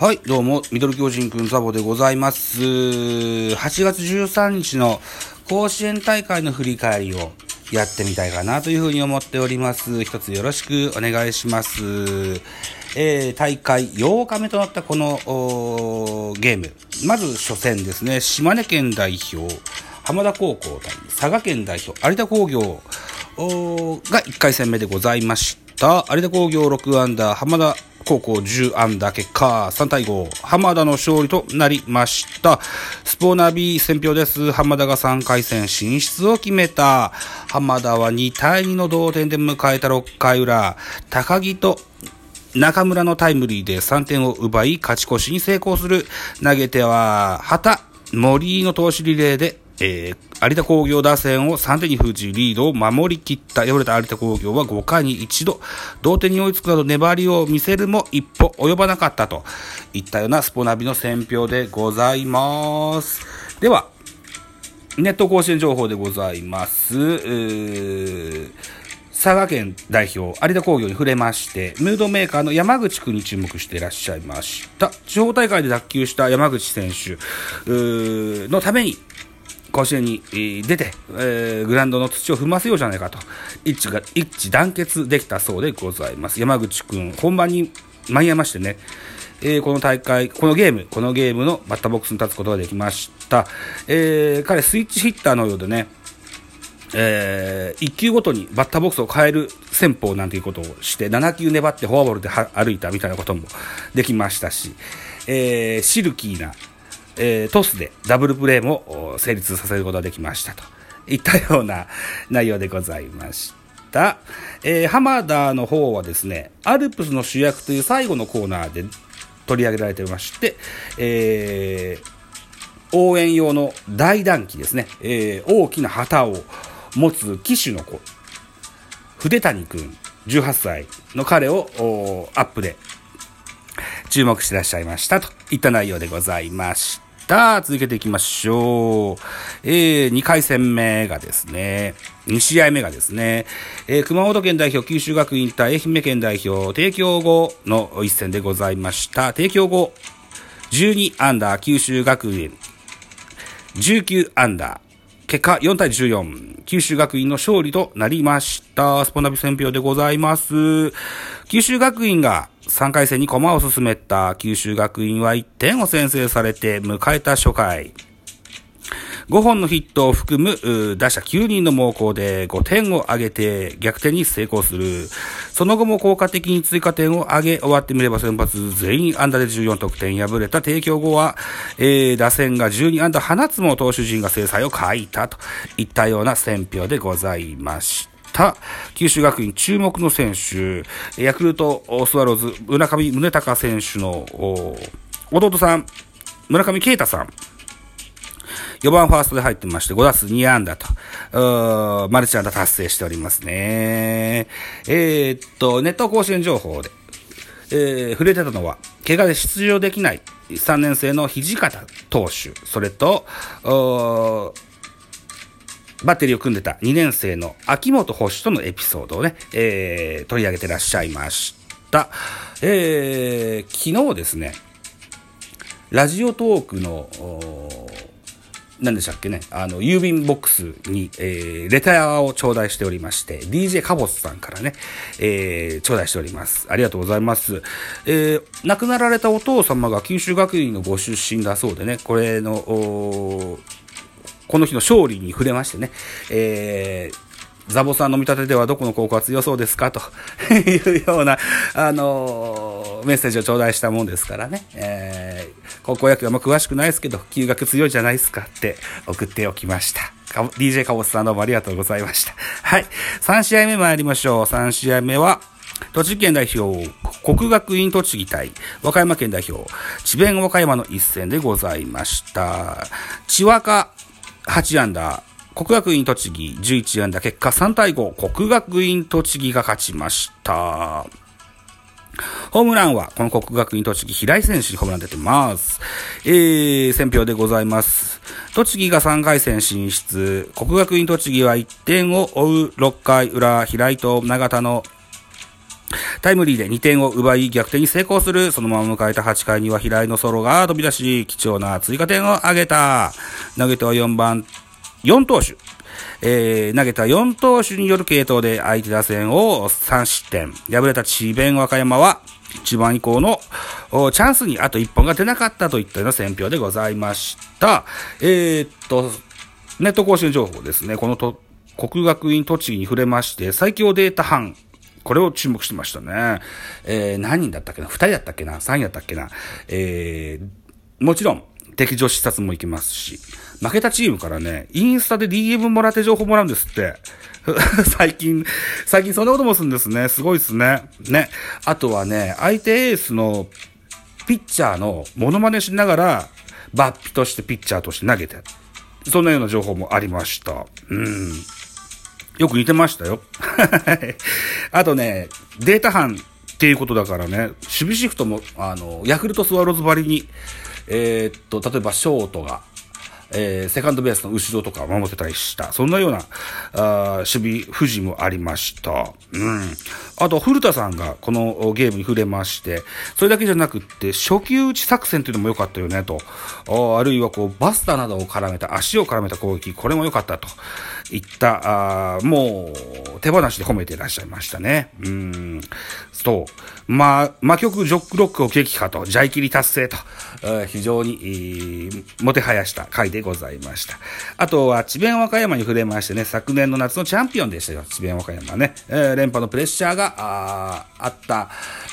はい、どうも、ミドル巨人くんザボでございます。8月13日の甲子園大会の振り返りをやってみたいかなというふうに思っております。一つよろしくお願いします。えー、大会8日目となったこのーゲーム。まず初戦ですね、島根県代表、浜田高校対佐賀県代表、有田工業が1回戦目でございました。有田工業6アンダー、浜田高校10アンダー、結果3対5、浜田の勝利となりました。スポーナビ選票です。浜田が3回戦進出を決めた。浜田は2対2の同点で迎えた6回裏、高木と中村のタイムリーで3点を奪い、勝ち越しに成功する。投げては、畑、森の投手リレーで、えー、有田工業打線を3点に封じ、リードを守り切った。敗れた有田工業は5回に一度、同点に追いつくなど粘りを見せるも一歩及ばなかったといったようなスポナビの選評でございます。では、ネット甲子園情報でございます。えー佐賀県代表、有田工業に触れまして、ムードメーカーの山口君に注目していらっしゃいました。地方大会で脱臼した山口選手のために、甲子園に出て、えーグラウンドの土を踏ませようじゃないかと、一致が、一致団結できたそうでございます。山口君、本番に間に合いましてね、えーこの大会、このゲーム、このゲームのバッターボックスに立つことができました。えー彼、スイッチヒッターのようでね、えー、1球ごとにバッターボックスを変える戦法なんていうことをして、7球粘ってフォアボールで歩いたみたいなこともできましたし、えーシルキーな、えートスでダブルプレーも成立させることができましたといったような 内容でございました。えー浜田の方はですね、アルプスの主役という最後のコーナーで取り上げられておりまして、えー応援用の大団旗ですね、えー大きな旗を持つ騎手の子、筆谷くん、18歳の彼をアップで注目してらっしゃいましたといった内容でございました。続けていきましょう。えー、2回戦目がですね、2試合目がですね、えー熊本県代表九州学院対愛媛県代表帝京後の一戦でございました。帝京後12アンダー九州学院19アンダー。結果4対14。九州学院の勝利となりました。スポナビ選票でございます。九州学院が3回戦に駒を進めた九州学院は1点を先制されて迎えた初回。5本のヒットを含む打者9人の猛攻で5点を挙げて逆転に成功する。その後も効果的に追加点を挙げ終わってみれば先発全員安打で14得点敗れた提供後は、えー打線が12安打放つも投手陣が制裁を欠いたといったような選評でございました。九州学院注目の選手、ヤクルトスワローズ村上宗隆選手の弟さん、村上啓太さん、4番ファーストで入ってまして、5打数2安打と、マルチ安打達成しておりますね。えーっと、ネット甲子園情報で、えー触れてたのは、怪我で出場できない3年生の土方投手、それと、バッテリーを組んでた2年生の秋元捕手とのエピソードをね、えー取り上げてらっしゃいました。えー昨日ですね、ラジオトークの、何でしたっけね、あの、郵便ボックスに、えーレターを頂戴しておりまして、DJ カボスさんからね、えー頂戴しております。ありがとうございます。えー亡くなられたお父様が九州学院のご出身だそうでね、これの、この日の勝利に触れましてね、えーザボさんの見立てではどこの高校が強そうですか？と いうような、あのーメッセージを頂戴したもんですからね、え高校野球はあんま詳しくないですけど、休学強いじゃないですかって送っておきました。DJ カボスさんどうもありがとうございました。はい。3試合目参りましょう。3試合目は、栃木県代表、国学院栃木対和歌山県代表、智弁和歌山の一戦でございました。千和歌8アンダー、国学院栃木11安打、結果3対5、国学院栃木が勝ちました。ホームランは、この国学院栃木、平井選手にホームラン出てます。えー、選票でございます。栃木が3回戦進出。国学院栃木は1点を追う6回裏、平井と永田のタイムリーで2点を奪い逆転に成功する。そのまま迎えた8回には平井のソロが飛び出し、貴重な追加点を挙げた。投げては4番、4投手。えー、投げた4投手による系統で相手打線を3失点。敗れた智弁和歌山は、中盤以降のチャンスにあと1本が出なかったといったような選評でございました。えー、っと、ネット更新情報ですね。このと、国学院栃木に触れまして、最強データ班、これを注目してましたね。えー、何人だったっけな ?2 人だったっけな ?3 人だったっけな？えー、もちろん、敵女視察も行きますし、負けたチームからね、インスタで DM もらって情報もらうんですって。最近、最近そんなこともするんですね。すごいですね。ね。あとはね、相手エースのピッチャーのモノマネしながら、バッピとしてピッチャーとして投げて。そんなような情報もありました。うん。よく似てましたよ。あとね、データ班っていうことだからね、守備シフトも、あの、ヤクルトスワローズばりに、えー、っと、例えばショートが、えー、セカンドベースの後ろとかを守ってたりした。そんなような、あ守備不自もありました。うん。あと、古田さんがこのゲームに触れまして、それだけじゃなくって、初球打ち作戦っていうのも良かったよね、と。あるいはこう、バスターなどを絡めた、足を絡めた攻撃、これも良かったと。いった、あもう、手放しで褒めていらっしゃいましたね。うん。そう。まあ、魔曲ジョックロックを撃破と、ジャイキリ達成と、非常に、えー、もてはやした回でございました。あとは、智弁和歌山に触れましてね、昨年の夏のチャンピオンでしたよ、智弁和歌山ね。えー、連覇のプレッシャーが、ああった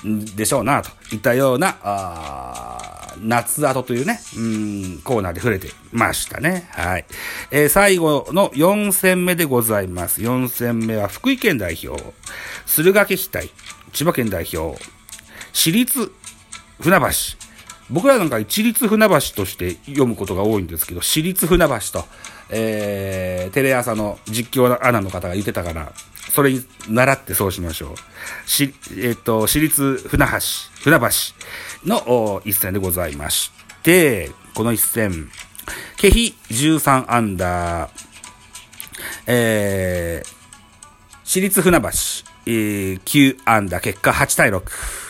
んでしょうな、といったような、あ夏後というね、うん、コーナーで触れてましたね。はい。えー、最後の4戦目でございます。4戦目は福井県代表、駿河家対千葉県代表、私立船橋。僕らなんか一律船橋として読むことが多いんですけど、私立船橋と、えー、テレ朝の実況アナの方が言ってたから、それに習ってそうしましょう。し、えっ、ー、と、私立船橋、船橋の一戦でございまして、この一戦、ケヒ13アンダー、えー、私立船橋、えー、9アンダー、結果8対6。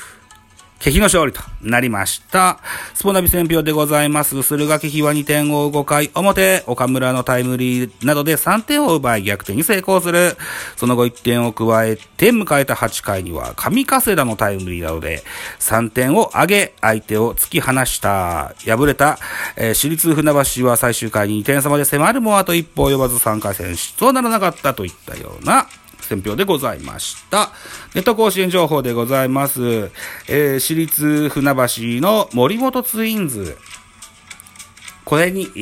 敵の勝利となりました。スポナビ戦表でございます。駿河気比は2点を5回表、岡村のタイムリーなどで3点を奪い逆転に成功する。その後1点を加えて迎えた8回には上加世田のタイムリーなどで3点を上げ相手を突き放した。敗れた、えー、私立船橋は最終回に2点差まで迫るもあと一歩及ばず3回戦出とならなかったといったような選評でございました。ネット甲子園情報でございます。えー、私立船橋の森本ツインズ。これに、え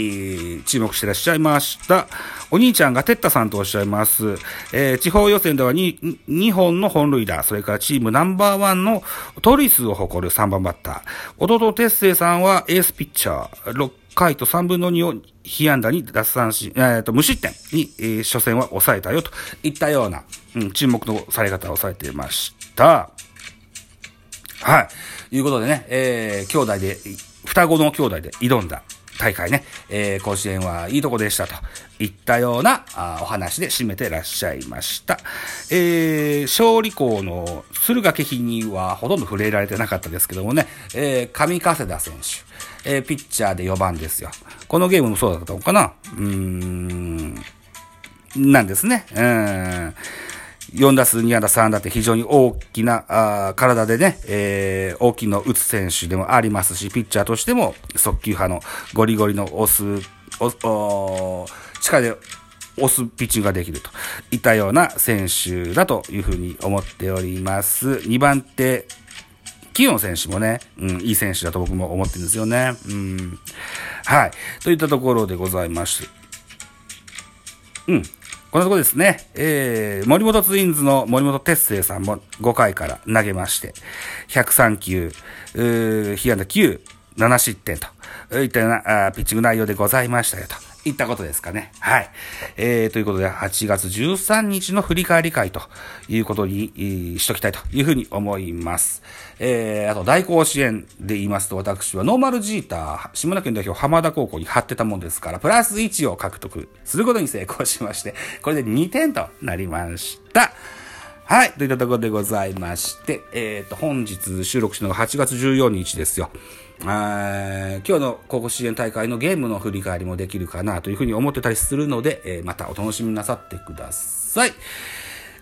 ー、注目してらっしゃいました。お兄ちゃんがテッタさんとおっしゃいます。えー、地方予選では 2, 2本の本塁打、それからチームナンバーワンの盗塁数を誇る3番バッター。弟哲星さんはエースピッチャー。回と3分の2を被安打に脱三振、えー、と、無失点に、えー、初戦は抑えたよといったような、うん、注目のされ方をされていました。はい。いうことでね、えー、兄弟で、双子の兄弟で挑んだ大会ね、えー、甲子園はいいとこでしたといったようなあお話で締めてらっしゃいました。えー、勝利校の駿河家比にはほとんど触れられてなかったですけどもね、えー、上加世田選手、えー、ピッチャーで4番ですよ。このゲームもそうだったのかな？うーん、なんですね。うん。4打数2安打3打って非常に大きなあ体でね、えー、大きいの打つ選手でもありますし、ピッチャーとしても速球派のゴリゴリの押す、お力で押すピッチングができるといったような選手だというふうに思っております。2番手、キヨン選手もね、うん、いい選手だと僕も思ってるんですよね。うん。はい。といったところでございます。うん。このところですね、えー、森本ツインズの森本哲星さんも5回から投げまして、103球、うー、被安打9、7失点といったようなあピッチング内容でございましたよと。いったことですかね。はい。えー、ということで、8月13日の振り返り会ということに、えー、しときたいというふうに思います。えー、あと、大甲子園で言いますと、私はノーマルジーター、島根県代表浜田高校に貼ってたもんですから、プラス1を獲得することに成功しまして、これで2点となりました。はい。といったところでございまして、えっ、と、本日収録したのが8月14日ですよ。今日の高校支援大会のゲームの振り返りもできるかなというふうに思ってたりするので、えーまたお楽しみなさってください。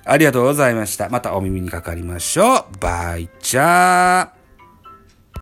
ありがとうございました。またお耳にかかりましょう。バイチャー。